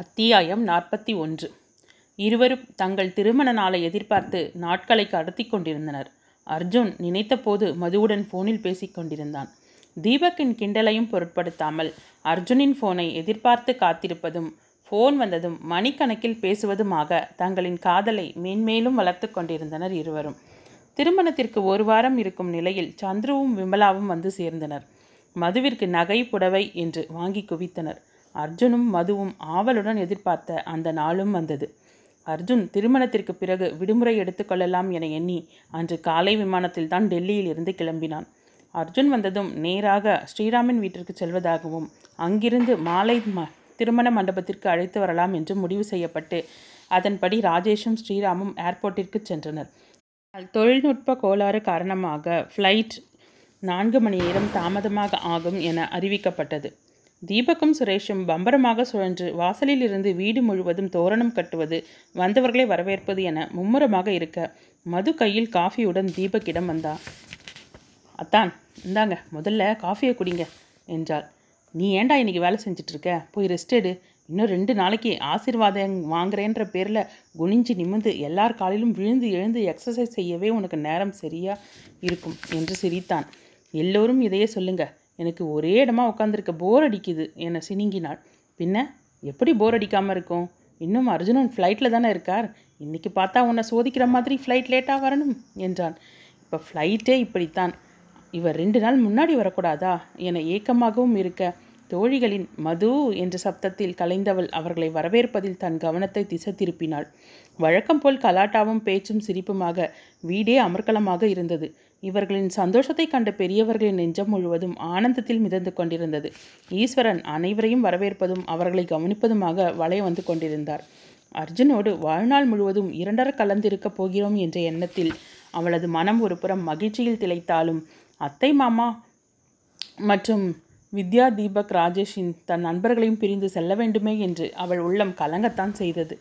அத்தியாயம் நாற்பத்தி ஒன்று. இருவரும் தங்கள் திருமண நாளை எதிர்பார்த்து நாட்களை கடத்தி கொண்டிருந்தனர். அர்ஜுன் நினைத்தபோது மதுவுடன் ஃபோனில் பேசிக் கொண்டிருந்தான். தீபக்கின் கிண்டலையும் பொருட்படுத்தாமல் அர்ஜுனின் ஃபோனை எதிர்பார்த்து காத்திருப்பதும் ஃபோன் வந்ததும் மணிக்கணக்கில் பேசுவதுமாக தங்களின் காதலை மேன்மேலும் வளர்த்து கொண்டிருந்தனர் இருவரும். திருமணத்திற்கு ஒரு வாரம் இருக்கும் நிலையில் சந்துருவும் விமலாவும் வந்து சேர்ந்தனர். மதுவிற்கு நகை புடவை என்று வாங்கி குவித்தனர். அர்ஜுனும் மதுவும் ஆவலுடன் எதிர்பார்த்த அந்த நாளும் வந்தது. அர்ஜுன் திருமணத்திற்கு பிறகு விடுமுறை எடுத்துக்கொள்ளலாம் என எண்ணி அன்று காலை விமானத்தில் தான் டெல்லியில் இருந்து கிளம்பினான். அர்ஜுன் வந்ததும் நேராக ஸ்ரீராமின் வீட்டிற்கு செல்வதாகவும் அங்கிருந்து மாலை ம திருமண மண்டபத்திற்கு அழைத்து வரலாம் என்று முடிவு செய்யப்பட்டு அதன்படி ராஜேஷும் ஸ்ரீராமும் ஏர்போர்ட்டிற்கு சென்றனர். ஆனால் தொழில்நுட்ப கோளாறு காரணமாக ஃப்ளைட் நான்கு மணி நேரம் தாமதமாக ஆகும் என அறிவிக்கப்பட்டது. தீபக்கும் சுரேஷும் பம்பரமாக சுழன்று வாசலில் இருந்து வீடு முழுவதும் தோரணம் கட்டுவது வந்தவர்களை வரவேற்பது என மும்முரமாக இருக்க மது கையில் காஃபியுடன் தீபக்கிடம் வந்தா. அத்தான் இந்தாங்க முதல்ல காஃபியை குடிங்க என்றாள். நீ ஏன்டா இன்னைக்கு வேலை செஞ்சுட்டு இருக்க போய் ரெஸ்ட் எடு. இன்னும் ரெண்டு நாளைக்கு ஆசீர்வாதம் வாங்குறேன்ற பேரில் குனிஞ்சு நிமிந்து எல்லார் காலிலும் விழுந்து எழுந்து எக்ஸசைஸ் செய்யவே உனக்கு நேரம் சரியாக இருக்கும் என்று சிரித்தான். எல்லோரும் இதையே சொல்லுங்கள் எனக்கு ஒரே இடமா உட்காந்துருக்க போர் அடிக்குது. என்னை சினிங்கினாள். பின்ன எப்படி போர் அடிக்காமல் இருக்கும்? இன்னும் அர்ஜுனன் ஃப்ளைட்டில் தானே இருக்கார். இன்றைக்கி பார்த்தா உன்னை சோதிக்கிற மாதிரி ஃப்ளைட் லேட்டாக வரணும் என்றான். இப்போ ஃப்ளைட்டே இப்படித்தான். இவர் ரெண்டு நாள் முன்னாடி வரக்கூடாதா? என ஏக்கமாகவும் இருக்க தோழிகளின் மது என்ற சப்தத்தில் கலைந்தவள் அவர்களை வரவேற்பதில் தன் கவனத்தை திசை திருப்பினாள். வழக்கம் போல் கலாட்டாவும் பேச்சும் சிரிப்புமாக வீடே அமர்க்கலமாக இருந்தது. இவர்களின் சந்தோஷத்தை கண்ட பெரியவர்களின் நெஞ்சம் முழுவதும் ஆனந்தத்தில் மிதந்து கொண்டிருந்தது. ஈஸ்வரன் அனைவரையும் வரவேற்பதும் அவர்களை கவனிப்பதுமாக வளைய வந்து கொண்டிருந்தார். அர்ஜுனோடு வாழ்நாள் முழுவதும் இரண்டர கலந்திருக்கப் போகிறோம் என்ற எண்ணத்தில் அவளது மனம் ஒரு புறம் மகிழ்ச்சியில் திளைத்தாலும் அத்தை மாமா மற்றும் வித்யா தீபக் ராஜேஷின் தன் நண்பர்களையும் பிரிந்து செல்ல வேண்டுமே என்று அவள் உள்ளம் கலங்கத்தான் செய்தது.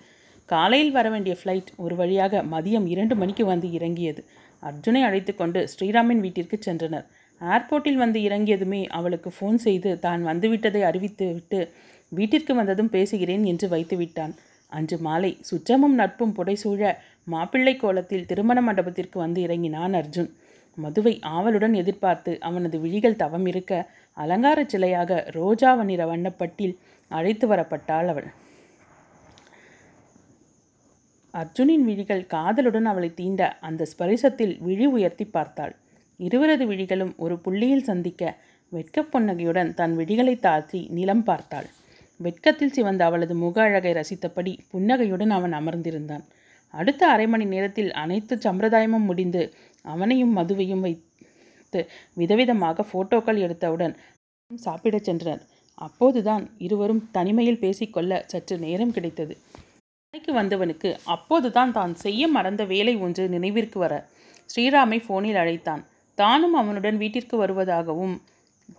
காலையில் வர வேண்டிய ஃப்ளைட் ஒரு வழியாக மதியம் இரண்டு மணிக்கு வந்து இறங்கியது. அர்ஜுனை அழைத்து கொண்டு ஸ்ரீராமின் வீட்டிற்கு சென்றனர். ஏர்போர்ட்டில் வந்து இறங்கியதுமே அவளுக்கு ஃபோன் செய்து தான் வந்துவிட்டதை அறிவித்து விட்டு வீட்டிற்கு வந்ததும் பேசுகிறேன் என்று வைத்து விட்டான். அன்று மாலை சுற்றமும் நட்பும் புடைசூழ மாப்பிள்ளை கோலத்தில் திருமண மண்டபத்திற்கு வந்து இறங்கினான் அர்ஜுன். மதுவை ஆவலுடன் எதிர்பார்த்து அவனது விழிகள் தவம் இருக்க அலங்கார சிலையாக ரோஜா நிற வண்ணப்பட்டில் அழைத்து வரப்பட்டாள் அவள். அர்ஜுனின் விழிகள் காதலுடன் அவளை தீண்ட அந்த ஸ்பரிசத்தில் விழி உயர்த்தி பார்த்தாள். இருவரது விழிகளும் ஒரு புள்ளியில் சந்திக்க வெட்கப் புன்னகையுடன் தன் விழிகளை தாழ்த்தி நிலம் பார்த்தாள். வெட்கத்தில் சிவந்த அவளது முக அழகை ரசித்தபடி புன்னகையுடன் அவன் அமர்ந்திருந்தான். அடுத்த அரை மணி நேரத்தில் அனைத்து சம்பிரதாயமும் முடிந்து அவனையும் மதுவையும் வைத்து விதவிதமாக ஃபோட்டோக்கள் எடுத்தவுடன் சாப்பிடச் சென்றனர். அப்போதுதான் இருவரும் தனிமையில் பேசிக்கொள்ள சற்று நேரம் கிடைத்தது. அறைக்கு வந்தவனுக்கு அப்போதுதான் தான் செய்ய மறந்த வேலை ஒன்று நினைவிற்கு வர. ஸ்ரீராமை ஃபோனில் அழைத்தான். தானும் அவனுடன் வீட்டிற்கு வருவதாகவும்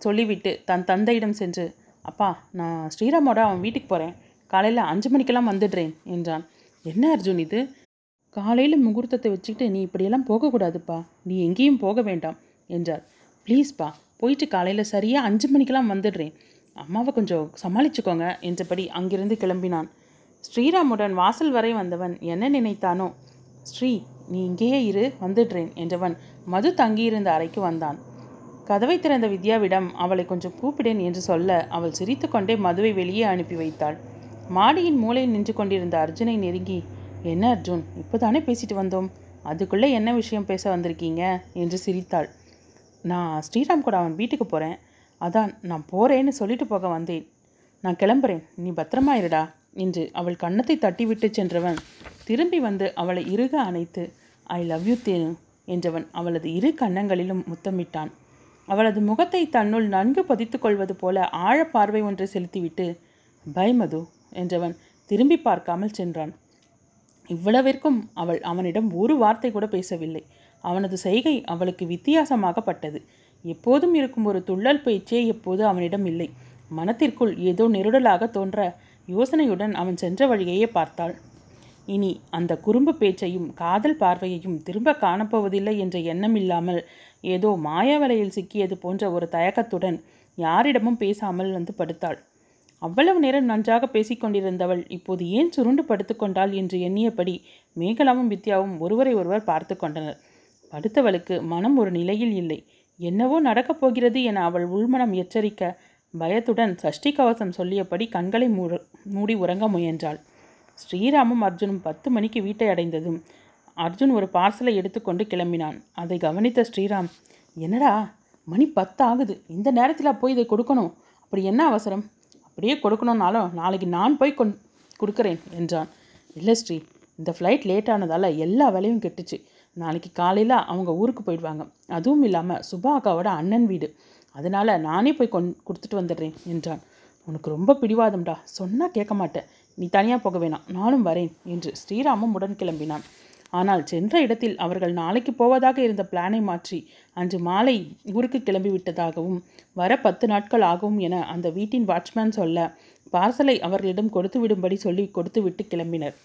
சொல்லிவிட்டு தன் தந்தையிடம் சென்று அப்பா நான் ஸ்ரீராமோட அவன் வீட்டுக்கு போகிறேன் காலையில் அஞ்சு மணிக்கெல்லாம் வந்துடுறேன் என்றான். என்ன அர்ஜுன் இது? காலையில் முகூர்த்தத்தை வச்சுக்கிட்டு நீ இப்படியெல்லாம் போகக்கூடாதுப்பா. நீ எங்கேயும் போக வேண்டாம் என்றார் ப்ளீஸ்ப்பா போயிட்டு காலையில் சரியாக அஞ்சு மணிக்கெல்லாம் வந்துடுறேன். அம்மாவை கொஞ்சம் சமாளிச்சுக்கோங்க என்றபடி அங்கிருந்து கிளம்பினான். ஸ்ரீராமுடன் வாசல் வரை வந்தவன் என்ன நினைத்தானோ? ஸ்ரீ நீ இங்கேயே இரு வந்துடுறேன் என்றவன் மது தங்கியிருந்த அறைக்கு வந்தான். கதவை திறந்த வித்யாவிடம் அவளை கொஞ்சம் கூப்பிடேன் என்று சொல்ல அவள் சிரித்துக்கொண்டே மதுவை வெளியே அனுப்பி வைத்தாள். மாடியின் மூலையில் நின்று கொண்டிருந்த அர்ஜுனை நெருங்கி என்ன அர்ஜுன் இப்போதானே பேசிட்டு வந்தோம்? அதுக்குள்ளே என்ன விஷயம் பேச வந்திருக்கீங்க? என்று சிரித்தாள். நான் ஸ்ரீராம் கூட அவன் வீட்டுக்கு போகிறேன் அதான் நான் போகிறேன்னு சொல்லிட்டு போக வந்தேன். நான் கிளம்புறேன். நீ பத்திரமா இருடா. என்று அவள் கன்னத்தை தட்டிவிட்டு சென்றவன் திரும்பி வந்து அவளை இறுக அணைத்து ஐ லவ் யூ தேனு என்றவன் அவளது இரு கன்னங்களிலும் முத்தமிட்டான். அவளது முகத்தை தன்னுள் நன்கு பதித்து கொள்வது போல ஆழப்பார்வை ஒன்றை செலுத்திவிட்டு பை மது என்றவன் திரும்பி பார்க்காமல் சென்றான். இவ்வளவிற்கும் அவள் அவனிடம் ஒரு வார்த்தை கூட பேசவில்லை. அவனது செய்கை அவளுக்கு வித்தியாசமாகப்பட்டது. எப்போதும் இருக்கும் ஒரு துள்ளல் பேச்சே எப்போது அவனிடம் இல்லை. மனத்திற்குள் ஏதோ நெருடலாக தோன்ற யோசனையுடன் அவன் சென்ற வழியையே பார்த்தாள். இனி அந்த குறும்பு பேச்சையும் காதல் பார்வையையும் திரும்ப காணப்போவதில்லை என்ற எண்ணம் இல்லாமல் ஏதோ மாய வலையில் சிக்கியது போன்ற ஒரு தயக்கத்துடன் யாரிடமும் பேசாமல் வந்து படுத்தாள். அவ்வளவு நேரம் நன்றாக பேசிக்கொண்டிருந்தவள் இப்போது ஏன் சுருண்டு படுத்துக்கொண்டாள் என்று எண்ணியபடி மேகலாவும் வித்யாவும் ஒருவரை ஒருவர் பார்த்து கொண்டனர். படுத்தவளுக்கு மனம் ஒரு நிலையில் இல்லை. என்னவோ நடக்கப் போகிறது என அவள் உள்மனம் எச்சரிக்க பயத்துடன் சஷ்டி கவசம் சொல்லியபடி கண்களை மூட மூடி உறங்க முயன்றாள். ஸ்ரீராமும் அர்ஜுனும் பத்து மணிக்கு வீட்டை அடைந்ததும் அர்ஜுன் ஒரு பார்சலை எடுத்துக்கொண்டு கிளம்பினான். அதை கவனித்த ஸ்ரீராம் என்னடா மணி பத்து ஆகுது இந்த நேரத்தில் போய் இதை கொடுக்கணும்? அப்படி என்ன அவசரம்? அப்படியே கொடுக்கணும்னாலும் நாளைக்கு நான் போய் கொண் கொடுக்குறேன் என்றான். இல்லை ஸ்ரீ இந்த ஃப்ளைட் லேட் ஆனதால் எல்லா வேலையும் கெட்டுச்சு. நாளைக்கு காலையில் அவங்க ஊருக்கு போயிடுவாங்க. அதுவும் இல்லாமல் சுபா அக்காவோட அண்ணன் வீடு. அதனால் நானே போய் கொண் கொடுத்துட்டு வந்துடுறேன் என்றான். உனக்கு ரொம்ப பிடிவாதம்டா. சொன்னால் கேட்க மாட்டேன். நீ தனியாக போக வேணாம். நானும் வரேன் என்று ஸ்ரீராமும் உடன் கிளம்பினான். ஆனால் சென்ற இடத்தில் அவர்கள் நாளைக்கு போவதாக இருந்த பிளானை மாற்றி அன்று மாலை ஊருக்கு கிளம்பி விட்டதாகவும் வர பத்து நாட்கள் ஆகும் என அந்த வீட்டின் வாட்ச்மேன் சொல்ல பார்சலை அவர்களிடம் கொடுத்து விடும்படி சொல்லி கொடுத்துவிட்டு கிளம்பினர்.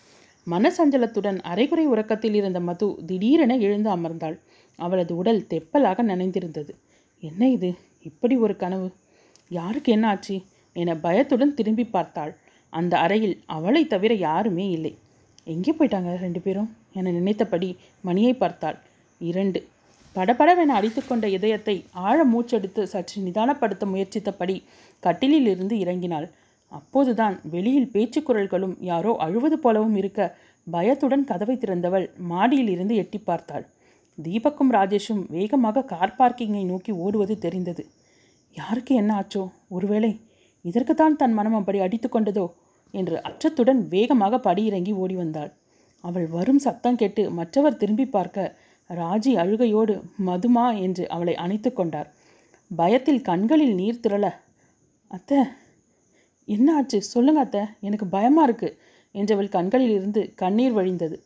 மனசஞ்சலத்துடன் அரைகுறை உறக்கத்தில் இருந்த மது திடீரென எழுந்து அமர்ந்தாள். அவளது உடல் தெப்பலாக நனைந்திருந்தது. என்ன இது? இப்படி ஒரு கனவு. யாருக்கு என்ன ஆச்சு? என பயத்துடன் திரும்பி பார்த்தாள். அந்த அறையில் அவளை தவிர யாருமே இல்லை. எங்கே போயிட்டாங்க ரெண்டு பேரும்? என நினைத்தபடி மணியை பார்த்தாள். இரண்டு. படபடவென அடித்துக்கொண்ட இதயத்தை ஆழ மூச்செடுத்து சற்று நிதானப்படுத்த முயற்சித்தபடி கட்டிலில் இருந்து இறங்கினாள். அப்போதுதான் வெளியில் பேச்சு குரல்களும் யாரோ அழுவது போலவும் இருக்க பயத்துடன் கதவை திறந்தவள் மாடியில் இருந்து எட்டி பார்த்தாள். தீபக்கும் ராஜேஷும் வேகமாக கார் பார்க்கிங்கை நோக்கி ஓடுவது தெரிந்தது. யாருக்கு என்ன ஆச்சோ? ஒருவேளை இதற்குத்தான் தன் மனம் அப்படி அடித்து கொண்டதோ? என்று அச்சத்துடன் வேகமாக படியிறங்கி ஓடி வந்தாள். அவள் வரும் சத்தம் கேட்டு மற்றவர் திரும்பி பார்க்க ராஜி அழுகையோடு மதுமா என்று அவளை அணைத்து கொண்டார். பயத்தில் கண்களில் நீர் திரள அத்தை என்ன ஆச்சு? சொல்லுங்க அத்தை எனக்கு பயமா இருக்கு என்றவள் கண்களில் இருந்து கண்ணீர் வழிந்தது.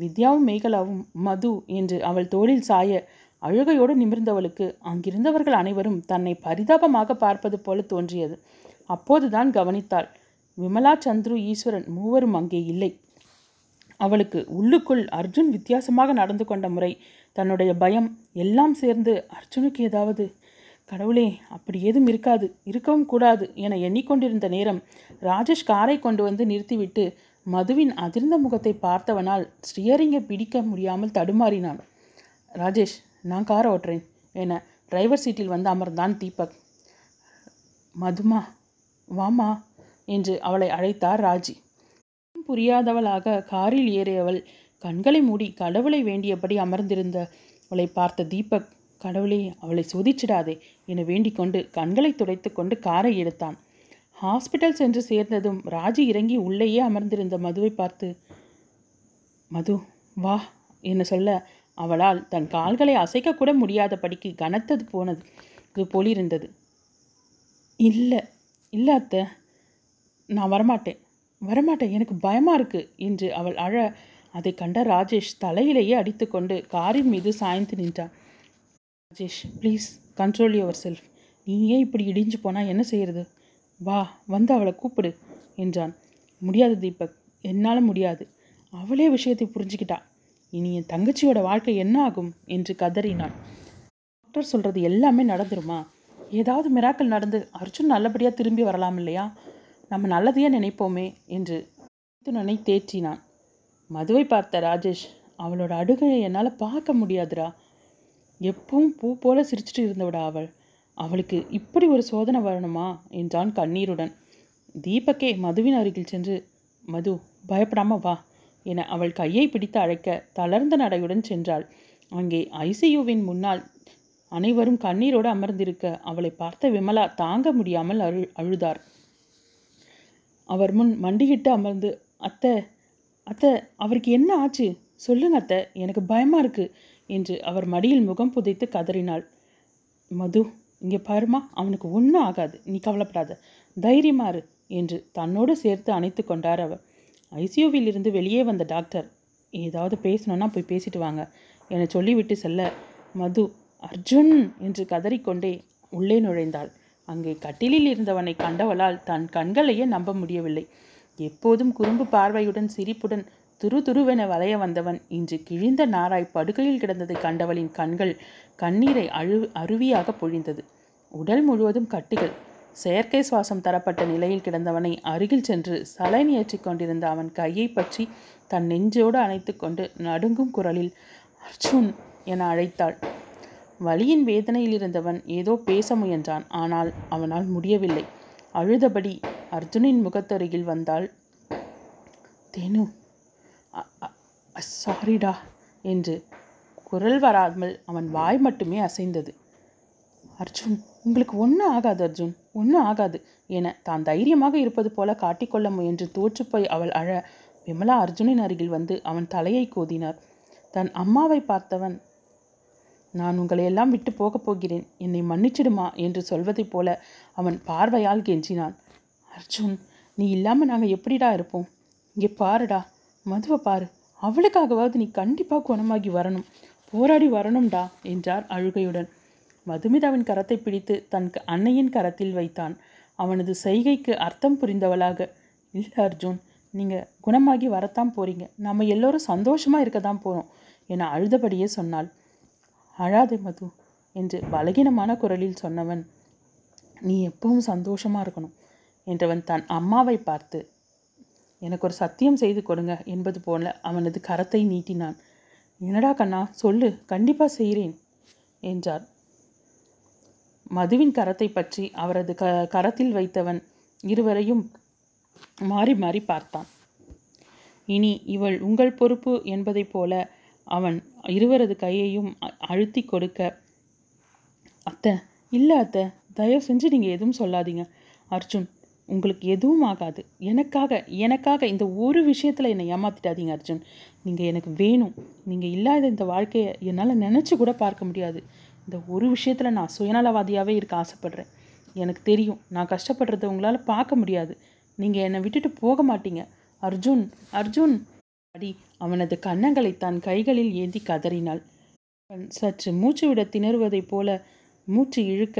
வித்யாவும் மேகலாவும் மது என்று அவள் தோளில் சாய அழுகையோடு நிமிர்ந்தவளுக்கு அங்கிருந்தவர்கள் அனைவரும் தன்னை பரிதாபமாக பார்ப்பது போல தோன்றியது. அப்போதுதான் கவனித்தாள் விமலா சந்துரு ஈஸ்வரன் மூவரும் அங்கே இல்லை. அவளுக்கு உள்ளுக்குள் அர்ஜுன் வித்தியாசமாக நடந்து கொண்ட முறை தன்னுடைய பயம் எல்லாம் சேர்ந்து அர்ஜுனுக்கு ஏதாவது கடவுளே அப்படி ஏதும் இருக்காது இருக்கவும் கூடாது என எண்ணிக்கொண்டிருந்த நேரம் ராஜேஷ் காரை கொண்டு வந்து நிறுத்திவிட்டு மதுவின் அதிர்ந்த முகத்தை பார்த்தவனால் ஸ்டியரிங்கை பிடிக்க முடியாமல் தடுமாறினான். ராஜேஷ் நான் காரை ஓட்டுறேன் என டிரைவர் சீட்டில் வந்து அமர்ந்தான் தீபக். மதுமா வாமா என்று அவளை அழைத்தார் ராஜி. புரியாதவளாக காரில் ஏறியவள் கண்களை மூடி கடவுளை வேண்டியபடி அமர்ந்திருந்த அவளை பார்த்த தீபக் கடவுளே அவளை சோதிச்சிடாதே என வேண்டிக் கொண்டு கண்களை துடைத்து கொண்டு காரை எடுத்தான். ஹாஸ்பிட்டல் சென்று சேர்ந்ததும் ராஜி இறங்கி உள்ளேயே அமர்ந்திருந்த மதுவை பார்த்து மது வா என்ன சொல்ல அவளால் தன் கால்களை அசைக்கக்கூட முடியாதபடிக்கு கனத்தது போனது இது போலிருந்தது. இல்லை இல்லை அத்தை நான் வரமாட்டேன் வரமாட்டேன் எனக்கு பயமாக இருக்கு என்று அவள் அழ அதை கண்ட ராஜேஷ் தலையிலேயே அடித்துக்கொண்டு காரின் மீது சாய்ந்து நின்றான். Rajesh please control yourself நீ ஏன் இப்படி இடிஞ்சு போனால் என்ன செய்கிறது வா வந்து அவளை கூப்பிடு என்றான். முடியாது தீபக் என்னால் முடியாது. அவளே விஷயத்தை புரிஞ்சுக்கிட்டா. இனி என் தங்கச்சியோட வாழ்க்கை என்ன ஆகும்? என்று கதறினான் டாக்டர் சொல்கிறது எல்லாமே நடந்துருமா? ஏதாவது மிராக்கள் நடந்து அர்ஜுன் நல்லபடியாக திரும்பி வரலாம் இல்லையா? நம்ம நல்லதையே நினைப்போமே என்று துணனை தேற்றினான். மதுவை பார்த்த ராஜேஷ் அவளோட அடுகையை என்னால் பார்க்க முடியாதுடா. எப்பவும் பூ போல சிரிச்சிட்டு இருந்தவடா அவள். அவளுக்கு இப்படி ஒரு சோதனை வரணுமா? என்றான் கண்ணீருடன். தீபக்கே மதுவின் அருகில் சென்று மது பயப்படாம வா என அவள் கையை பிடித்து அழைக்க தளர்ந்த நடையுடன் சென்றாள். அங்கே ஐசியூவின் முன்னால் அனைவரும் கண்ணீரோடு அமர்ந்திருக்க அவளை பார்த்த விமலா தாங்க முடியாமல் அழு அழுதார். அவர் முன் மண்டியிட்டு அமர்ந்து அத்தை அத்தை அவருக்கு என்ன ஆச்சு? சொல்லுங்க அத்தை எனக்கு பயமா இருக்கு என்று அவர் மடியில் முகம் புதைத்து கதறினாள். மது இங்கே பாருமா அவனுக்கு ஒன்றும் ஆகாது. நீ கவலைப்படாத. தைரியமாறு என்று தன்னோடு சேர்த்து அணைத்து கொண்டார் அவர். ஐசியூவில் இருந்து வெளியே வந்த டாக்டர் ஏதாவது பேசணும்னா போய் பேசிட்டு வாங்க என சொல்லிவிட்டு செல்ல மது அர்ஜுன் என்று கதறிக்கொண்டே உள்ளே நுழைந்தாள். அங்கே கட்டிலில் இருந்தவனை கண்டவளால் தன் கண்களையே நம்ப முடியவில்லை. எப்போதும் குறும்பு பார்வையுடன் சிரிப்புடன் துரு துருவென வளைய வந்தவன். இன்று கிழிந்த நாராய் படுக்கையில் கிடந்ததை கண்டவளின் கண்கள் கண்ணீரை அழு அருவியாக பொழிந்தது. உடல் முழுவதும் கட்டுகள். செயற்கை சுவாசம் தரப்பட்ட நிலையில் கிடந்தவனை அருகில் சென்று சலைன் ஏற்றி கொண்டிருந்த அவன் கையை பற்றி தன் நெஞ்சோடு அணைத்து கொண்டு நடுங்கும் குரலில் அர்ஜுன் என அழைத்தாள். வலியின் வேதனையில் இருந்தவன் ஏதோ பேச முயன்றான். ஆனால் அவனால் முடியவில்லை. அழுதபடி அர்ஜுனின் முகத்தருகில் வந்தாள் தேனு சாரிடா என்று குரல் வராமல் அவன் வாய் மட்டுமே அசைந்தது. அர்ஜுன் உங்களுக்கு ஒன்றும் ஆகாது அர்ஜுன் ஒன்றும் ஆகாது என தான் தைரியமாக இருப்பது போல காட்டிக்கொள்ள முயன்று தோற்றுப்போய் அவள் அழ விமலா அர்ஜுனின் அருகில் வந்து அவன் தலையை கோதினார். தன் அம்மாவை பார்த்தவன் நான் உங்களை எல்லாம் விட்டு போகப் போகிறேன் என்னை மன்னிச்சிடுமா? என்று சொல்வதைப் போல அவன் பார்வையால் கெஞ்சினான். அர்ஜுன் நீ இல்லாமல் நாங்கள் எப்படிடா இருப்போம்? இங்கே பாருடா மதுவை பாரு அவளுக்காகவாவது நீ கண்டிப்பாக குணமாகி வரணும். போராடி வரணும்டா என்றார் அழுகையுடன். மதுமிதாவின் கரத்தை பிடித்து தன் அன்னையின் கரத்தில் வைத்தான். அவனது செய்கைக்கு அர்த்தம் புரிந்தவளாக இல்லை அர்ஜுன் நீங்கள் குணமாகி வரத்தான் போகிறீங்க நம்ம எல்லோரும் சந்தோஷமாக இருக்க தான் போகிறோம் என அழுதபடியே சொன்னாள். அழாதே மது என்று பலகீனமான குரலில் சொன்னவன் நீ எப்பவும் சந்தோஷமாக இருக்கணும் என்றவன் தன் அம்மாவை பார்த்து எனக்கு ஒரு சத்தியம் செய்து கொடுங்க என்பது போல அவனது கரத்தை நீட்டினான். என்னடா கண்ணா சொல்லு கண்டிப்பாக செய்கிறேன் என்றார். மதுவின் கரத்தை பற்றி அவரது க கரத்தில் வைத்தவன் இருவரையும் மாறி மாறி பார்த்தான். இனி இவள் உங்கள் பொறுப்பு என்பதைப் போல அவன் இருவரது கையையும் அழுத்தி கொடுக்க அத்தை இல்லை அத்தை தயவு செஞ்சு நீங்கள் எதுவும் சொல்லாதீங்க அர்ஜுன். உங்களுக்கு எதுவும் ஆகாது. எனக்காக எனக்காக இந்த ஒரு விஷயத்தில் என்னை ஏமாத்திட்டாதீங்க அர்ஜுன். நீங்கள் எனக்கு வேணும். நீங்கள் இல்லாத இந்த வாழ்க்கையை என்னால் நினச்சி கூட பார்க்க முடியாது. இந்த ஒரு விஷயத்தில் நான் சுயநலவாதியாகவே இருக்க ஆசைப்பட்றேன். எனக்கு தெரியும் நான் கஷ்டப்படுறத உங்களால் பார்க்க முடியாது. நீங்கள் என்னை விட்டுட்டு போக மாட்டீங்க. அர்ஜுன் அர்ஜுன். அடி அவனது கன்னங்களை தன் கைகளில் ஏந்தி கதறினாள். சற்று மூச்சு விட திணறுவதைப் போல மூச்சு இழுக்க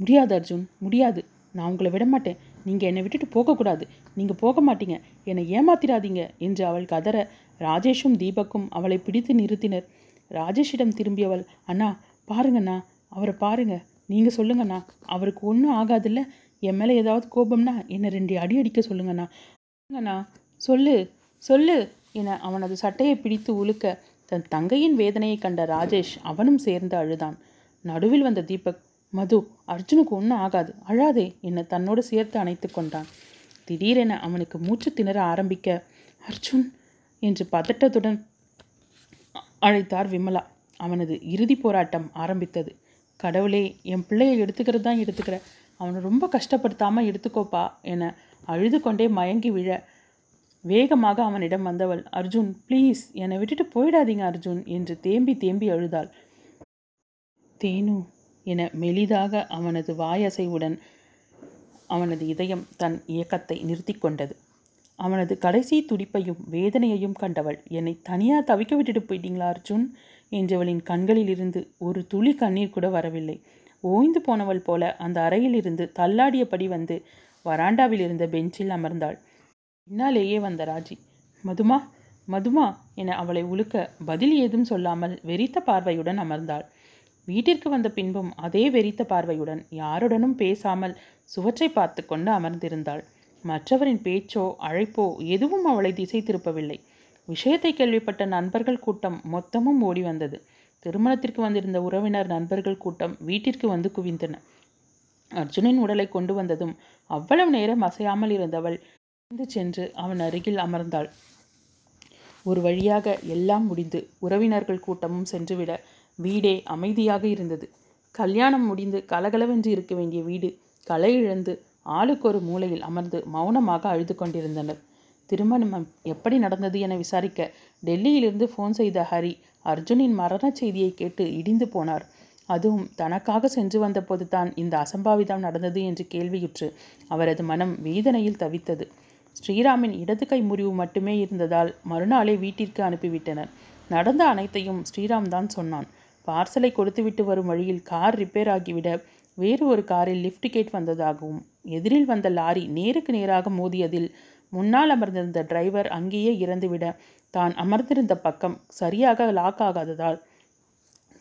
முடியாது அர்ஜுன் முடியாது. நான் உங்களை விட மாட்டேன். நீங்கள் என்னை விட்டுட்டு போகக்கூடாது நீங்கள் போக மாட்டீங்க. என்னை ஏமாத்திராதீங்க என்று அவள் கதற ராஜேஷும் தீபக்கும் அவளை பிடித்து நிறுத்தினர். ராஜேஷிடம் திரும்பியவள் அண்ணா பாருங்கண்ணா அவரை பாருங்க. நீங்கள் சொல்லுங்கண்ணா அவருக்கு ஒன்றும் ஆகாதில்ல. என் மேலே ஏதாவது கோபம்னா என்னை ரெண்டு அடி அடிக்க சொல்லுங்கண்ணா. சொல்லுங்கண்ணா சொல்லு சொல்லு என அவனது சட்டையை பிடித்து உழுக்க தன் தங்கையின் வேதனையை கண்ட ராஜேஷ் அவனும் சேர்ந்து அழுதான். நடுவில் வந்த தீபக் மது அர்ஜுனுக்கு ஒன்றும் ஆகாது. அழாதே என்னை தன்னோடு சேர்த்து அணைத்து கொண்டான். திடீரென அவனுக்கு மூச்சு திணற ஆரம்பிக்க அர்ஜுன்! என்று பதட்டத்துடன் அழைத்தார் விமலா. அவனது இறுதி போராட்டம் ஆரம்பித்தது. கடவுளே என் பிள்ளையை எடுத்துக்கிறது தான் எடுத்துக்கிற. அவனை ரொம்ப கஷ்டப்படுத்தாமல் எடுத்துக்கோப்பா என அழுது கொண்டே மயங்கி விழ வேகமாக அவனிடம் வந்தவள் அர்ஜுன் ப்ளீஸ் என்னை விட்டுட்டு போயிடாதீங்க அர்ஜுன் என்று தேம்பி தேம்பி அழுதாள். தேனு என மெலிதாக அவனது வாயசைவுடன் அவனது இதயம் தன் இயக்கத்தை நிறுத்தி கொண்டது. அவனது கடைசி துடிப்பையும் வேதனையையும் கண்டவள் என்னை தனியாக தவிக்க விட்டுட்டு போயிட்டீங்களா அர்ஜுன்? என்றவளின் கண்களிலிருந்து ஒரு துளி கண்ணீர் கூட வரவில்லை. ஓய்ந்து போனவள் போல அந்த அறையிலிருந்து தள்ளாடியபடி வந்து வராண்டாவில் இருந்த பெஞ்சில் அமர்ந்தாள். பின்னாலேயே வந்த ராஜி மதுமா மதுமா என அவளை உழுக்க பதில் ஏதும் சொல்லாமல் வெறித்த பார்வையுடன் அமர்ந்தாள். வீட்டிற்கு வந்த பின்பும் அதே வெறித்த பார்வையுடன் யாருடனும் பேசாமல் சுவற்றை பார்த்து கொண்டு அமர்ந்திருந்தாள். மற்றவரின் பேச்சோ அழைப்போ எதுவும் அவளை திசை திருப்பவில்லை. விஷயத்தை கேள்விப்பட்ட நண்பர்கள் கூட்டம் மொத்தமும் ஓடி வந்தது. திருமணத்திற்கு வந்திருந்த உறவினர் நண்பர்கள் கூட்டம் வீட்டிற்கு வந்து குவிந்தன. அர்ஜுனின் உடலை கொண்டு வந்ததும் அவ்வளவு நேரம் அசையாமல் இருந்தவள் சென்று அவன் அருகில் அமர்ந்தாள். ஒரு வழியாக எல்லாம் முடிந்து உறவினர்கள் கூட்டமும் சென்றுவிட வீடே அமைதியாக இருந்தது. கல்யாணம் முடிந்து கலகலவென்று இருக்க வேண்டிய வீடு களை இழந்து ஆளுக்கு ஒரு மூலையில் அமர்ந்து மௌனமாக அழுது கொண்டிருந்தனர். திருமணம் எப்படி நடந்தது என விசாரிக்க டெல்லியிலிருந்து ஃபோன் செய்த ஹரி அர்ஜுனின் மரண செய்தியை கேட்டு இடிந்து போனார். அதுவும் தனக்காக சென்று வந்தபோது தான் இந்த அசம்பாவிதம் நடந்தது என்று கேள்வியுற்று அவரது மனம் வேதனையில் தவித்தது. ஸ்ரீராமின் இடது கை முறிவு மட்டுமே இருந்ததால் மறுநாளே வீட்டிற்கு அனுப்பிவிட்டனர். நடந்த அனைத்தையும் ஸ்ரீராம் தான் சொன்னான். பார்சலை கொடுத்துவிட்டு வரும் வழியில் கார் ரிப்பேர் ஆகிவிட வேறு ஒரு காரில் லிஃப்ட் கேட் வந்ததாகவும் எதிரில் வந்த லாரி நேருக்கு நேராக மோதியதில் முன்னால் அமர்ந்திருந்த டிரைவர் அங்கேயே இறந்துவிட தான் அமர்ந்திருந்த பக்கம் சரியாக லாக் ஆகாததால்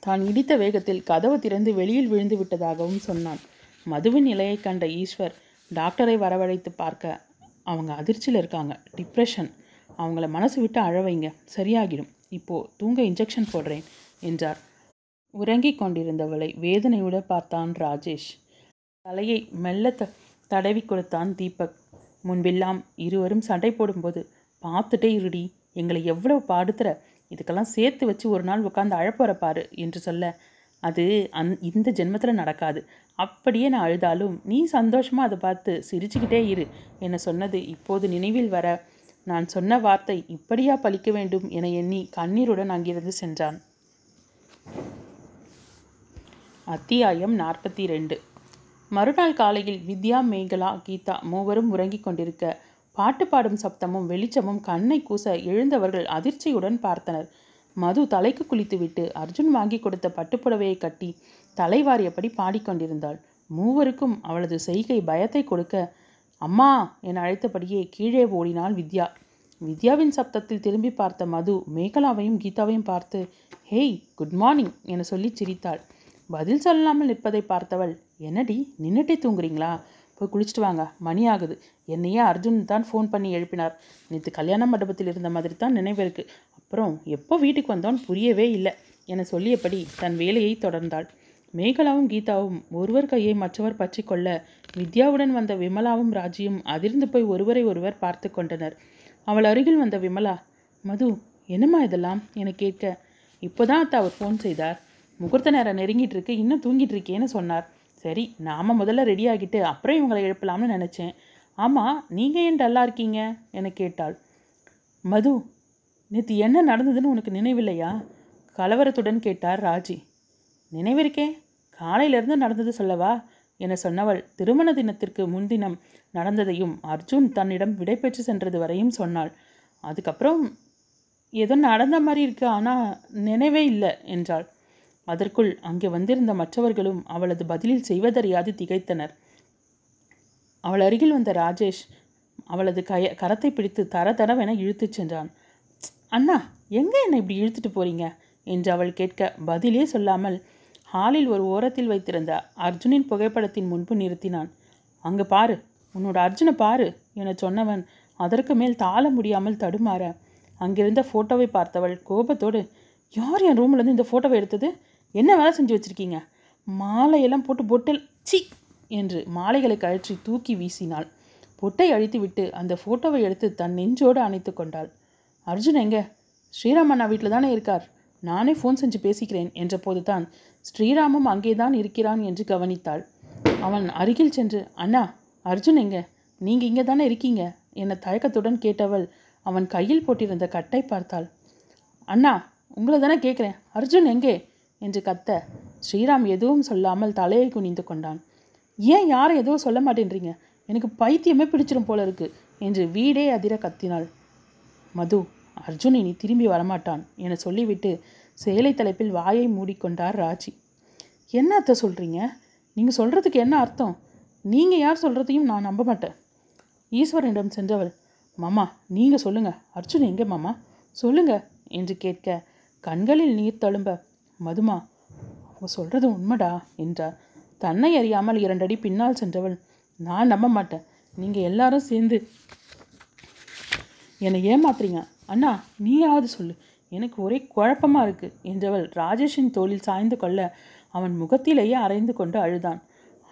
தான் இடித்த வேகத்தில் கதவு திறந்து வெளியில் விழுந்து விட்டதாகவும் சொன்னான். மதுவின் நிலையை கண்ட ஈஸ்வர் டாக்டரை வரவழைத்து பார்க்க அவங்க அதிர்ச்சியில் இருக்காங்க டிப்ரெஷன் அவங்கள மனசு விட்டு அழவைங்க சரியாகிடும். இப்போது தூங்க இன்ஜெக்ஷன் போடுறேன் என்றார். உறங்கிக் கொண்டிருந்தவளை வேதனையுட பார்த்தான் ராஜேஷ். தலையை மெல்ல த தடவி கொடுத்தான் தீபக். முன்பெல்லாம் இருவரும் சண்டை போடும்போது பார்த்துட்டே இருடி எங்களை எவ்வளவு பாடுத்துற இதுக்கெல்லாம் சேர்த்து வச்சு ஒரு நாள் உட்காந்து அழப்போறப்பாரு என்று சொல்ல அது அந் இந்த ஜென்மத்தில் நடக்காது. அப்படியே நான் அழுதாலும் நீ சந்தோஷமாக அதை பார்த்து சிரிச்சுக்கிட்டே இரு என்ன சொன்னது இப்போது நினைவில் வர நான் சொன்ன வார்த்தை இப்படியா பழிக்க வேண்டும் என எண்ணி கண்ணீருடன் அங்கிருந்து சென்றான். அத்தியாயம் நாற்பத்தி ரெண்டு மறுநாள் காலையில் வித்யா மேகலா கீதா மூவரும் உறங்கிக் கொண்டிருக்க பாட்டு பாடும் சப்தமும் வெளிச்சமும் கண்ணை கூச எழுந்தவர்கள் அதிர்ச்சியுடன் பார்த்தனர். மது தலைக்கு குளித்துவிட்டு அர்ஜுன் வாங்கி கொடுத்த பட்டுப்புடவையை கட்டி தலைவாரியபடி பாடிக்கொண்டிருந்தாள் மூவருக்கும் அவளது செய்கை பயத்தை கொடுக்க அம்மா என அழைத்தபடியே கீழே ஓடினாள் வித்யா. வித்யாவின் சப்தத்தில் திரும்பி பார்த்த மது மேகலாவையும் கீதாவையும் பார்த்து ஹேய் குட் மார்னிங் என சொல்லி சிரித்தாள். பதில் சொல்லாமல் நிற்பதை பார்த்தவள் என்னடி நின்னுட்டே தூங்குறீங்களா? போய் குளிச்சுட்டு வாங்க மணி ஆகுது. என்னையே அர்ஜுன் தான் ஃபோன் பண்ணி எழுப்பினார். நேற்று கல்யாண மண்டபத்தில் இருந்த மாதிரி தான் நினைவு இருக்குது அப்புறம் எப்போ வீட்டுக்கு வந்தோன்னு புரியவே இல்லை என சொல்லியபடி தன் வேலையை தொடர்ந்தாள். மேகலாவும் கீதாவும் ஒருவர் கையை மற்றவர் பற்றி கொள்ள வித்யாவுடன் வந்த விமலாவும் ராஜியும் அதிர்ந்து போய் ஒருவரை ஒருவர் பார்த்து கொண்டனர். அவள் அருகில் வந்த விமலா மது என்னம்மா இதெல்லாம்? என கேட்க இப்போதான் அத்தா அவர் ஃபோன் செய்தார். முகூர்த்த நேரம் நெருங்கிட்டு இருக்கு இன்னும் தூங்கிட்டு இருக்கேன்னு சொன்னார். சரி நாம முதல்ல ரெடி ஆகிட்டு அப்புறம் இவங்களை எழுப்பலாம்னு நினச்சேன். ஆமாம் நீங்கள் ஏன் டல்லா இருக்கீங்க? என கேட்டாள். மது நேற்று என்ன நடந்ததுன்னு உனக்கு நினைவில்லையா? கலவரத்துடன் கேட்டார் ராஜி. நினைவிருக்கே காலையிலிருந்து நடந்தது சொல்லவா? என சொன்னவள் திருமண தினத்திற்கு முன்தினம் நடந்ததையும் அர்ஜுன் தன்னிடம் விடைபெற்று சென்றது வரையும் சொன்னாள். அதுக்கப்புறம் ஏதோ நடந்த மாதிரி இருக்கு ஆனால் நினைவே இல்லை என்றாள். அதற்குள் அங்கே வந்திருந்த மற்றவர்களும் அவளது பதிலில் செய்வதறியாது திகைத்தனர். அவள் அருகில் வந்த ராஜேஷ் அவளது கய கரத்தை பிடித்து தர தரவென இழுத்துச் சென்றான். அண்ணா எங்கே என்னை இப்படி இழுத்துட்டு போறீங்க? என்று அவள் கேட்க பதிலே சொல்லாமல் ஹாலில் ஒரு ஓரத்தில் வைத்திருந்த அர்ஜுனின் புகைப்படத்தின் முன்பு நிறுத்தினான். அங்கே பாரு உன்னோட அர்ஜுனை பாரு என சொன்னவன் அதற்கு மேல் தாள முடியாமல் தடுமாற அங்கிருந்த ஃபோட்டோவை பார்த்தவள் கோபத்தோடு யார் என் ரூம்லேருந்து இந்த ஃபோட்டோவை எடுத்தது? என்ன வேலை செஞ்சு வச்சுருக்கீங்க? மாலையெல்லாம் போட்டு பொட்டல் சி! என்று மாலைகளை கழற்றி தூக்கி வீசினாள். பொட்டை அழித்துவிட்டு அந்த ஃபோட்டோவை எடுத்து தன் நெஞ்சோடு அணைத்து கொண்டாள். அர்ஜுன் எங்க? ஸ்ரீராமண்ணா வீட்டில் தானே இருக்கார்? நானே ஃபோன் செஞ்சு பேசிக்கிறேன் என்றபோது தான் ஸ்ரீராமும் அங்கேதான் இருக்கிறான் என்று கவனித்தாள். அவன் அருகில் சென்று அண்ணா அர்ஜுன் எங்க? நீங்கள் இங்கே தானே இருக்கீங்க? என தயக்கத்துடன் கேட்டவள் அவன் கையில் போட்டிருந்த கட்டை பார்த்தாள். அண்ணா உங்களை தானே கேட்குறேன். அர்ஜுன் எங்கே? என்று கத்த ஸ்ரீராம் எதுவும் சொல்லாமல் தலையை குனிந்து கொண்டான். ஏன் யாரும் எதுவும் சொல்ல மாட்டேன்றீங்க? எனக்கு பைத்தியமே பிடிச்சிரும் போல இருக்கு என்று வீடே அதிர கத்தினாள். மது அர்ஜுன் இனி திரும்பி வரமாட்டான் என சொல்லிவிட்டு சேலை தலைப்பில் வாயை மூடிக்கொண்டார் ராஜி. என்ன அர்த்தம் சொல்கிறீங்க நீங்கள் சொல்கிறதுக்கு என்ன அர்த்தம்? நீங்கள் யார் சொல்கிறதையும் நான் நம்ப மாட்டேன். ஈஸ்வரனிடம் சென்றவள் மாமா நீங்கள் சொல்லுங்கள் அர்ஜுன் எங்கே மாமா? சொல்லுங்கள் என்று கேட்க கண்களில் நீர் தழும்ப மதுமா அவங்க சொல்கிறது உண்மைடா என்றார் தன்னை அறியாமல் இரண்டடி பின்னால் சென்றவள் நான் நம்ப மாட்டேன். நீங்கள் எல்லாரும் சேர்ந்து என்னை ஏமாத்துறீங்க. அண்ணா நீயாவது சொல்லு. எனக்கு ஒரே குழப்பமாக இருக்குது என்றவள் ராஜேஷின் தோளில் சாய்ந்து கொள்ள அவன் முகத்திலேயே அரைந்து கொண்டு அழுதான்.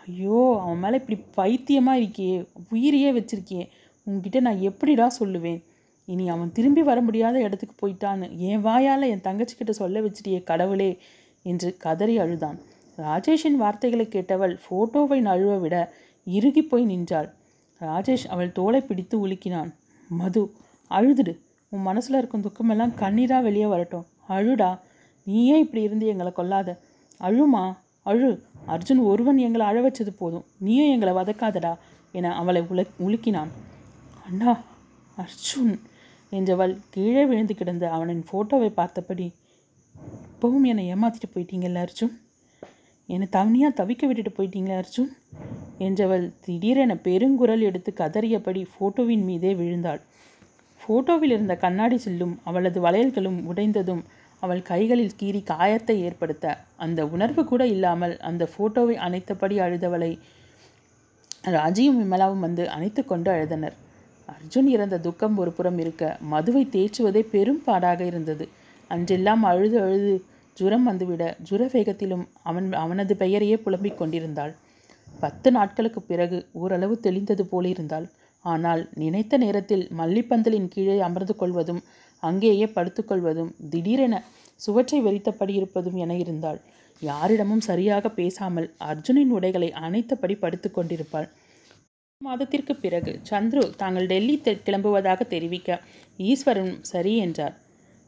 ஐயோ அவன் மேலே இப்படி பைத்தியமாக இருக்கியே உயிரையே வச்சிருக்கியே. உங்ககிட்ட நான் எப்படிடா சொல்லுவேன்? இனி அவன் திரும்பி வர முடியாத இடத்துக்கு போயிட்டான்னு என் வாயால் என் தங்கச்சிக்கிட்ட சொல்ல வச்சிட்டியே கடவுளே என்று கதறி அழுதான். ராஜேஷின் வார்த்தைகளை கேட்டவள் ஃபோட்டோவை நழுவ விட இறுகி போய் நின்றாள். ராஜேஷ் அவள் தோளை பிடித்து உலுக்கினான். மது அழுதுடு. உன் மனசில் இருக்கும் துக்கமெல்லாம் கண்ணீராக வெளியே வரட்டும். அழுடா. நீயே இப்படி இருந்து எங்களை கொல்லாத? அழுமா? அழு. அர்ஜுன் ஒருவன் எங்களை அழ வச்சது போதும். நீயும் எங்களை வதக்காதடா என அவளை உல உலுக்கினான். அண்ணா அர்ஜுன். என்றவள் கீழே விழுந்து கிடந்த அவனின் ஃபோட்டோவை பார்த்தபடி இப்பவும் என்னை ஏமாத்திட்டு போயிட்டீங்கல்ல அர்ஜுன்? என்னை தனியாக தவிக்க விட்டுட்டு போயிட்டீங்களே அர்ஜுன்? என்றவள் திடீரென பெருங்குரல் எடுத்து கதறியபடி ஃபோட்டோவின் மீதே விழுந்தாள். ஃபோட்டோவில் இருந்த கண்ணாடி சில்லும் அவளது வளையல்களும் உடைந்ததும் அவள் கைகளில் கீறி காயத்தை ஏற்படுத்த அந்த உணர்வு கூட இல்லாமல் அந்த ஃபோட்டோவை அணைத்தபடி அழுதவளை ராஜியும் விமலாவும் வந்து அணைத்து கொண்டு அழுதனர். அர்ஜுன் இறந்த துக்கம் ஒரு புறம் இருக்க மதுவை தேற்றுவதே பெரும் பாடாக இருந்தது. அன்றெல்லாம் அழுது அழுது ஜுரம் வந்துவிட ஜுர வேகத்திலும் அவன் அவனது பெயரையே புலம்பிக் கொண்டிருந்தாள். பத்து நாட்களுக்கு பிறகு ஓரளவு தெளிந்தது போலிருந்தாள் ஆனால் நினைத்த நேரத்தில் மல்லிப்பந்தலின் கீழே அமர்ந்து கொள்வதும் அங்கேயே படுத்துக்கொள்வதும் திடீரென சுவற்றை வெறித்தபடி இருப்பதும் என இருந்தாள். யாரிடமும் சரியாக பேசாமல் அர்ஜுனின் உடைகளை அணைத்தபடி படுத்து கொண்டிருப்பாள். மாதத்திற்கு பிறகு சந்துரு தாங்கள் டெல்லி கிளம்புவதாக தெரிவிக்க ஈஸ்வரன் சரி என்றார்.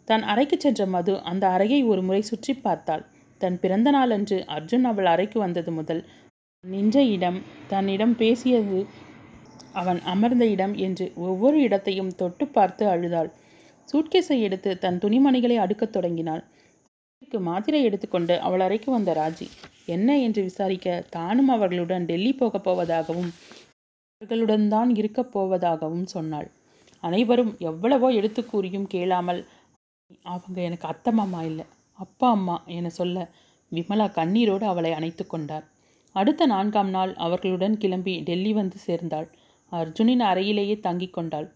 தன் அறைக்கு சென்ற மது அந்த அறையை ஒரு முறை சுற்றி பார்த்தாள். தன் பிறந்த நாளன்று அர்ஜுன் அவள் அறைக்கு வந்தது முதல் நின்ற இடம் தன்னிடம் பேசியது அவன் அமர்ந்த இடம் என்று ஒவ்வொரு இடத்தையும் தொட்டு பார்த்து அழுதாள். சூட்கேஸை எடுத்து தன் துணிமணிகளை அடுக்கத் தொடங்கினாள். மாத்திரை எடுத்துக்கொண்டு அவள் அறைக்கு வந்த ராஜி என்ன? என்று விசாரிக்க தானும் அவர்களுடன் டெல்லி போகப் போவதாகவும் அவர்களுடன் தான் இருக்கப் போவதாகவும் சொன்னாள். அனைவரும் எவ்வளவோ எடுத்து கூறியும் கேளாமல் அவங்க எனக்கு அத்தம்மா இல்லை அப்பா அம்மா என சொல்ல விமலா கண்ணீரோடு அவளை அணைத்து கொண்டார். அடுத்த நான்காம் நாள் அவர்களுடன் கிளம்பி டெல்லி வந்து சேர்ந்தாள். அர்ஜுனின் அறையிலேயே தங்கிக் கொண்டாள்.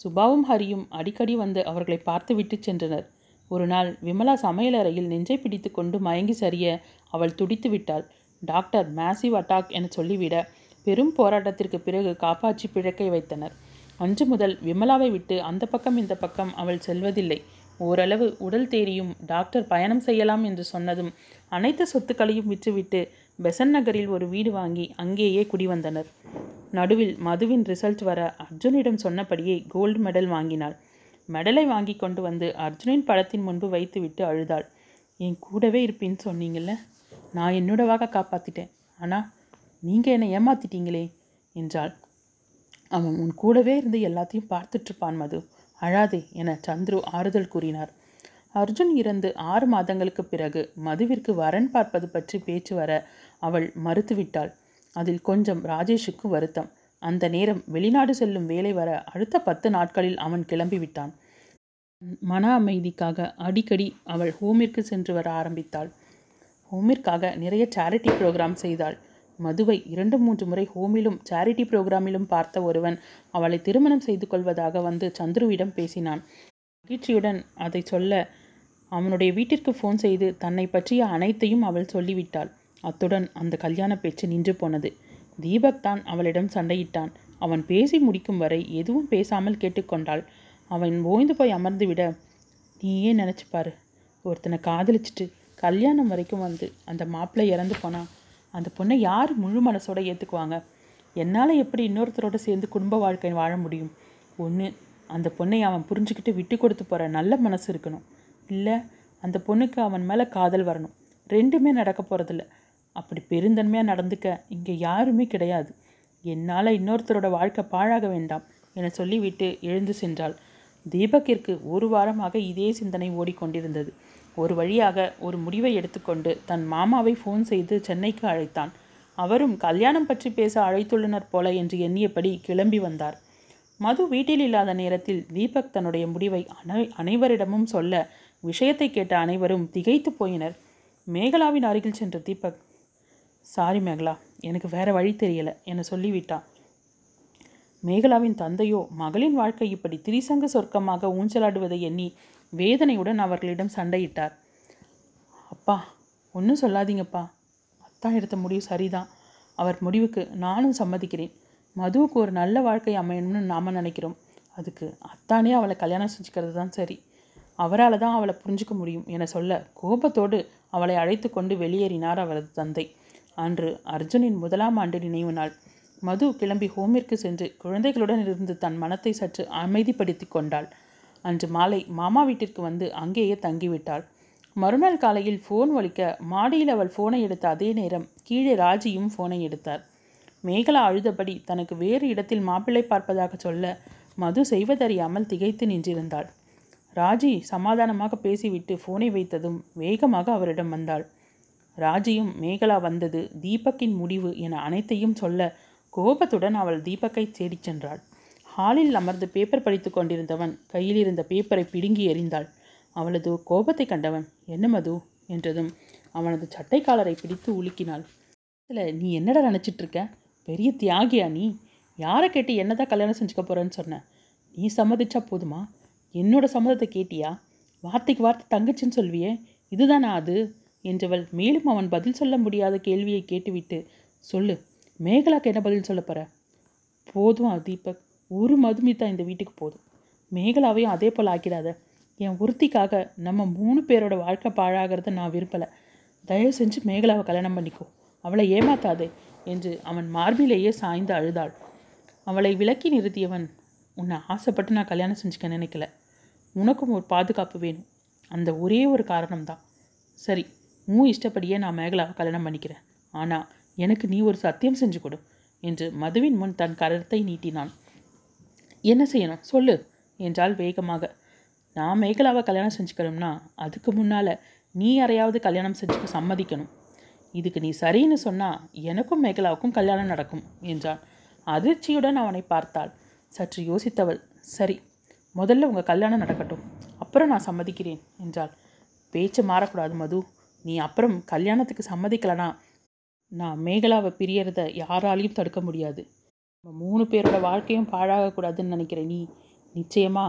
சுபாவும் ஹரியும் அடிக்கடி வந்து அவர்களை பார்த்துவிட்டு சென்றனர். ஒரு நாள் விமலா சமையலறையில் நெஞ்சை பிடித்து கொண்டு மயங்கி சரிய அவள் துடித்து விட்டாள். டாக்டர் மேசிவ் அட்டாக் என சொல்லிவிட பெரும் போராட்டத்திற்கு பிறகு காப்பாற்றி பிழக்கை வைத்தனர். அன்று முதல் விமலாவை விட்டு அந்த பக்கம் இந்த பக்கம் அவள் செல்வதில்லை. ஓரளவு உடல் தேறியும் டாக்டர் பயணம் செய்யலாம் என்று சொன்னதும் அனைத்து சொத்துக்களையும் விற்றுவிட்டு பெசன் நகரில் ஒரு வீடு வாங்கி அங்கேயே குடிவந்தனர். நடுவில் மதுவின் ரிசல்ட் வர அர்ஜுனிடம் சொன்னபடியே கோல்டு மெடல் வாங்கினாள். மெடலை வாங்கி கொண்டு வந்து அர்ஜுனின் படத்தின் முன்பு வைத்துவிட்டு அழுதாள். என் கூடவே இருப்பின்னு சொன்னீங்கல்ல? நான் என்னோட வாக காப்பாற்றிட்டேன் ஆனால் நீங்கள் என்னை ஏமாத்திட்டீங்களே? என்றாள். அவன் உன் கூடவே இருந்து எல்லாத்தையும் பார்த்துட்ருப்பான் மது. அழாதே என சந்துரு ஆறுதல் கூறினார். அர்ஜுன் இறந்து ஆறு மாதங்களுக்கு பிறகு மதுவிற்கு வரன் பார்ப்பது பற்றி பேச்சு வர அவள் மறுத்துவிட்டாள். அதில் கொஞ்சம் ராஜேஷுக்கு வருத்தம். அந்த நேரம் வெளிநாடு செல்லும் வேலை வர அடுத்த பத்து நாட்களில் அவன் கிளம்பிவிட்டான். மன அமைதிக்காக அடிக்கடி அவள் ஹோமிற்கு சென்று வர ஆரம்பித்தாள். ஹோமிற்காக நிறைய சேரிட்டி ப்ரோக்ராம் செய்தாள். மதுவை இரண்டு மூன்று முறை ஹோமிலும் சேரிட்டி ப்ரோக்ராமிலும் பார்த்த ஒருவன் அவளை திருமணம் செய்து கொள்வதாக வந்து சந்துருவிடம் பேசினான். மகிழ்ச்சியுடன் அதை சொல்ல அவனுடைய வீட்டிற்கு ஃபோன் செய்து தன்னை பற்றிய அனைத்தையும் அவள் சொல்லிவிட்டாள். அத்துடன் அந்த கல்யாண பேச்சு நின்று போனது. தீபக் தான் அவளிடம் சண்டையிட்டான். அவன் பேசி முடிக்கும் வரை எதுவும் பேசாமல் கேட்டுக்கொண்டாள். அவன் ஓய்ந்து போய் அமர்ந்து விட நீயே நினச்சி பாரு ஒருத்தனை காதலிச்சிட்டு கல்யாணம் வரைக்கும் வந்து அந்த மாப்பிள்ளை இறந்து போனான் அந்த பொண்ணை யார் முழு மனசோட ஏற்றுக்குவாங்க என்னால் எப்படி இன்னொருத்தரோட சேர்ந்து குடும்ப வாழ்க்கை வாழ முடியும்? ஒன்று அந்த பொண்ணை அவன் புரிஞ்சுக்கிட்டு விட்டு கொடுத்து போகிற நல்ல மனசு இருக்கணும். இல்லை அந்த பொண்ணுக்கு அவன் மேலே காதல் வரணும். ரெண்டுமே நடக்க போகிறதில்ல அப்படி பெருந்தன்மையாக நடந்துக்க இங்கே யாருமே கிடையாது. என்னால் இன்னொருத்தரோட வாழ்க்கை பாழாக வேண்டாம் என சொல்லிவிட்டு எழுந்து சென்றாள். தீபக்கிற்கு ஒரு வாரமாக இதே சிந்தனை ஓடிக்கொண்டிருந்தது. ஒரு வழியாக ஒரு முடிவை எடுத்துக்கொண்டு தன் மாமாவை ஃபோன் செய்து சென்னைக்கு அழைத்தான். அவரும் கல்யாணம் பற்றி பேச அழைத்துள்ளனர் போல என்று எண்ணியபடி கிளம்பி வந்தார். மது வீட்டில் இல்லாத நேரத்தில் தீபக் தன்னுடைய முடிவை அனை அனைவரிடமும் சொல்ல விஷயத்தை கேட்ட அனைவரும் திகைத்து போயினர். மேகலாவின் அருகில் சென்ற தீபக் சாரி மேகலா எனக்கு வேற வழி தெரியல என சொல்லிவிட்டான். மேகலாவின் தந்தையோ மகளின் வாழ்க்கை இப்படி திரிசங்க சொர்க்கமாக ஊஞ்சலாடுவதை எண்ணி வேதனையுடன் அவர்களிடம் சண்டையிட்டார். அப்பா ஒன்றும் சொல்லாதீங்கப்பா. அத்தா எடுத்த முடிவு சரிதான். அவர் முடிவுக்கு நானும் சம்மதிக்கிறேன். மதுவுக்கு ஒரு நல்ல வாழ்க்கை அமையணும்னு நாம் நினைக்கிறோம். அதுக்கு அத்தானே அவளை கல்யாணம் செஞ்சுக்கிறது தான் சரி. அவரால் தான் அவளை புரிஞ்சுக்க முடியும் என சொல்ல கோபத்தோடு அவளை அழைத்து கொண்டு வெளியேறினார் அவரது தந்தை. அன்று அர்ஜுனின் முதலாம் ஆண்டு நினைவு நாள். மது கிளம்பி ஹோமிற்கு சென்று குழந்தைகளுடன் இருந்து தன் மனத்தை சற்று அமைதிப்படுத்தி கொண்டாள். அன்று மாலை மாமா வீட்டிற்கு வந்து அங்கேயே தங்கிவிட்டாள். மறுநாள் காலையில் ஃபோன் ஒழிக்க மாடியில் அவள் ஃபோனை எடுத்த அதே நேரம் கீழே ராஜியும் ஃபோனை எடுத்தார். மேகலா அழுதபடி தனக்கு வேறு இடத்தில் மாப்பிள்ளை பார்ப்பதாக சொல்ல மது செய்வதறியாமல் திகைத்து நின்றிருந்தாள். ராஜி சமாதானமாக பேசிவிட்டு ஃபோனை வைத்ததும் வேகமாக அவரிடம் வந்தாள். ராஜியும் மேகலா வந்தது தீபக்கின் முடிவு என அனைத்தையும் சொல்ல கோபத்துடன் அவள் தீபக்கை தேடிச் சென்றாள். ஹாலில் அமர்ந்து பேப்பர் படித்து கொண்டிருந்தவன் கையில் இருந்த பேப்பரை பிடுங்கி எறிந்தாள். அவளது கோபத்தை கண்டவன் என்ன மது? என்றதும் அவனது சட்டைக்காலரை பிடித்து உலுக்கினாள். இதில் நீ என்னடா நினச்சிட்டு இருக்க பெரிய தியாகியா நீ? யாரை கேட்டு என்னதான் கல்யாணம் செஞ்சுக்க போகிறேன்னு சொன்ன? நீ சம்மதிச்சா போதுமா? என்னோட சம்மதத்தை கேட்டியா? வார்த்தைக்கு வார்த்தை தங்கச்சின்னு சொல்வியே இதுதானா அது? என்றவள் மேலும் அவன் பதில் சொல்ல முடியாத கேள்வியை கேட்டுவிட்டு சொல்லு மேகலாக்கு என்ன பதில் சொல்ல போற? போதும் தீபக் ஒரு மதுமிதா இந்த வீட்டுக்கு போதும். மேகலாவையும் அதே போல் ஆக்கிடாத. என் உறுத்திக்காக நம்ம மூணு பேரோட வாழ்க்கை பாழாகிறத நான் விரும்பலை. தயவு செஞ்சு மேகலாவை கல்யாணம் பண்ணிக்கோ. அவளை ஏமாத்தாதே என்று அவன் மார்பிலேயே சாய்ந்து அழுதாள். அவளை விலக்கி நிறுத்தியவன் உன்னை ஆசைப்பட்டு நான் கல்யாணம் செஞ்சுக்க நினைக்கல. உனக்கும் ஒரு பாதுகாப்பு வேணும். அந்த ஒரே ஒரு காரணம்தான். சரி உன் இஷ்டப்படியே நான் மேகலாவை கல்யாணம் பண்ணிக்கிறேன். ஆனால் எனக்கு நீ ஒரு சத்தியம் செஞ்சு கொடு என்று மதுவின் முன் தன் கரத்தை நீட்டினான். என்ன செய்யணும்? சொல்லு என்றால் வேகமாக. நான் மேகலாவை கல்யாணம் செஞ்சுக்கணும்னா அதுக்கு முன்னால் நீ யாரையாவது கல்யாணம் செஞ்சுக்க சம்மதிக்கணும். இதுக்கு நீ சரின்னு சொன்னால் எனக்கும் மேகலாவுக்கும் கல்யாணம் நடக்கும் என்றான் அதிர்ச்சியுடன் அவனை பார்த்தாள். சற்று யோசித்தவள் சரி முதல்ல உங்கள் கல்யாணம் நடக்கட்டும். அப்புறம் நான் சம்மதிக்கிறேன் என்றாள். பேச்சு மாறக்கூடாது மது. நீ அப்புறம் கல்யாணத்துக்கு சம்மதிக்கலனா நான் மேகலாவை பிரியறத யாராலையும் தடுக்க முடியாது. நம்ம மூணு பேரோட வாழ்க்கையும் பாழாகக்கூடாதுன்னு நினைக்கிற நீ நிச்சயமா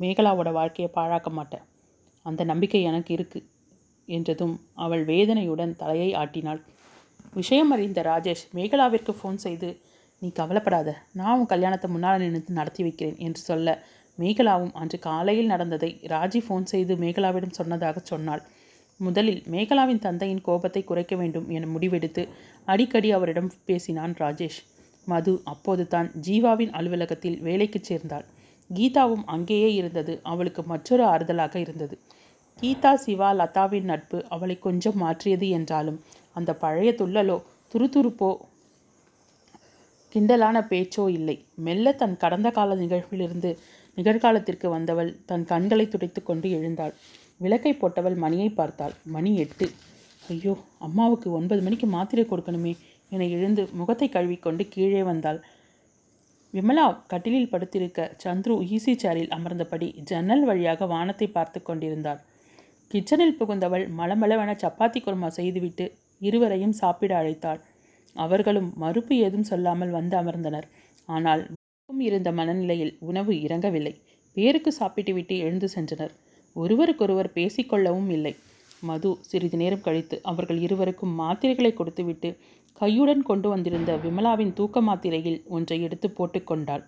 மேகலாவோட வாழ்க்கையை பாழாக்க மாட்டேன் அந்த நம்பிக்கை எனக்கு இருக்கு என்றதும் அவள் வேதனையுடன் தலையை ஆட்டினாள். விஷயம் அறிந்த ராஜேஷ் மேகலாவிற்கு ஃபோன் செய்து நீ கவலைப்படாத நான் உன் கல்யாணத்தை முன்னால் நின்று நடத்தி வைக்கிறேன் என்று சொல்ல மேகலாவும் அன்று காலையில் நடந்ததை ராஜி ஃபோன் செய்து மேகலாவிடம் சொன்னதாக சொன்னாள். முதலில் மேகலாவின் தந்தையின் கோபத்தை குறைக்க வேண்டும் என முடிவெடுத்து அடிக்கடி அவரிடம் பேசினான் ராஜேஷ். மது அப்போது தான் ஜீவாவின் அலுவலகத்தில் வேலைக்குச் சேர்ந்தாள். கீதாவும் அங்கேயே இருந்தது. அவளுக்கு மற்றொரு ஆறுதலாக இருந்தது. கீதா சிவா லதாவின் நட்பு அவளை கொஞ்சம் மாற்றியது என்றாலும் அந்த பழைய துள்ளலோ துருதுருப்போ கிண்டலான பேச்சோ இல்லை. மெல்ல தன் கடந்த கால நிகழ்விலிருந்து நிகழ்காலத்திற்கு வந்தவள் தன் கண்களை துடைத்து கொண்டு எழுந்தாள். விளக்கை போட்டவள் மணியை பார்த்தாள். மணி எட்டு. ஐயோ அம்மாவுக்கு ஒன்பது மணிக்கு மாத்திரை கொடுக்கணுமே. என எழுந்து முகத்தை கழுவிக்கொண்டு கீழே வந்தாள். விமலா கட்டிலில் படுத்திருக்க சந்துரு ஈசி சேரில் அமர்ந்தபடி ஜன்னல் வழியாக வானத்தை பார்த்து கொண்டிருந்தாள். கிச்சனில் புகுந்தவள் மலமளவென சப்பாத்தி குருமா செய்துவிட்டு இருவரையும் சாப்பிட அழைத்தாள். அவர்களும் மறுப்பு ஏதும் சொல்லாமல் வந்து அமர்ந்தனர். ஆனால் இருந்த மனநிலையில் உணவு இறங்கவில்லை. பேருக்கு சாப்பிட்டுவிட்டு எழுந்து சென்றனர். ஒருவருக்கொருவர் பேசிக்கொள்ளவும் இல்லை. மது சிறிது நேரம் கழித்து அவர்கள் இருவருக்கும் மாத்திரைகளை கொடுத்துவிட்டு கையுடன் கொண்டு வந்திருந்த விமலாவின் தூக்க மாத்திரையில் ஒன்றை எடுத்து போட்டுக்கொண்டாள்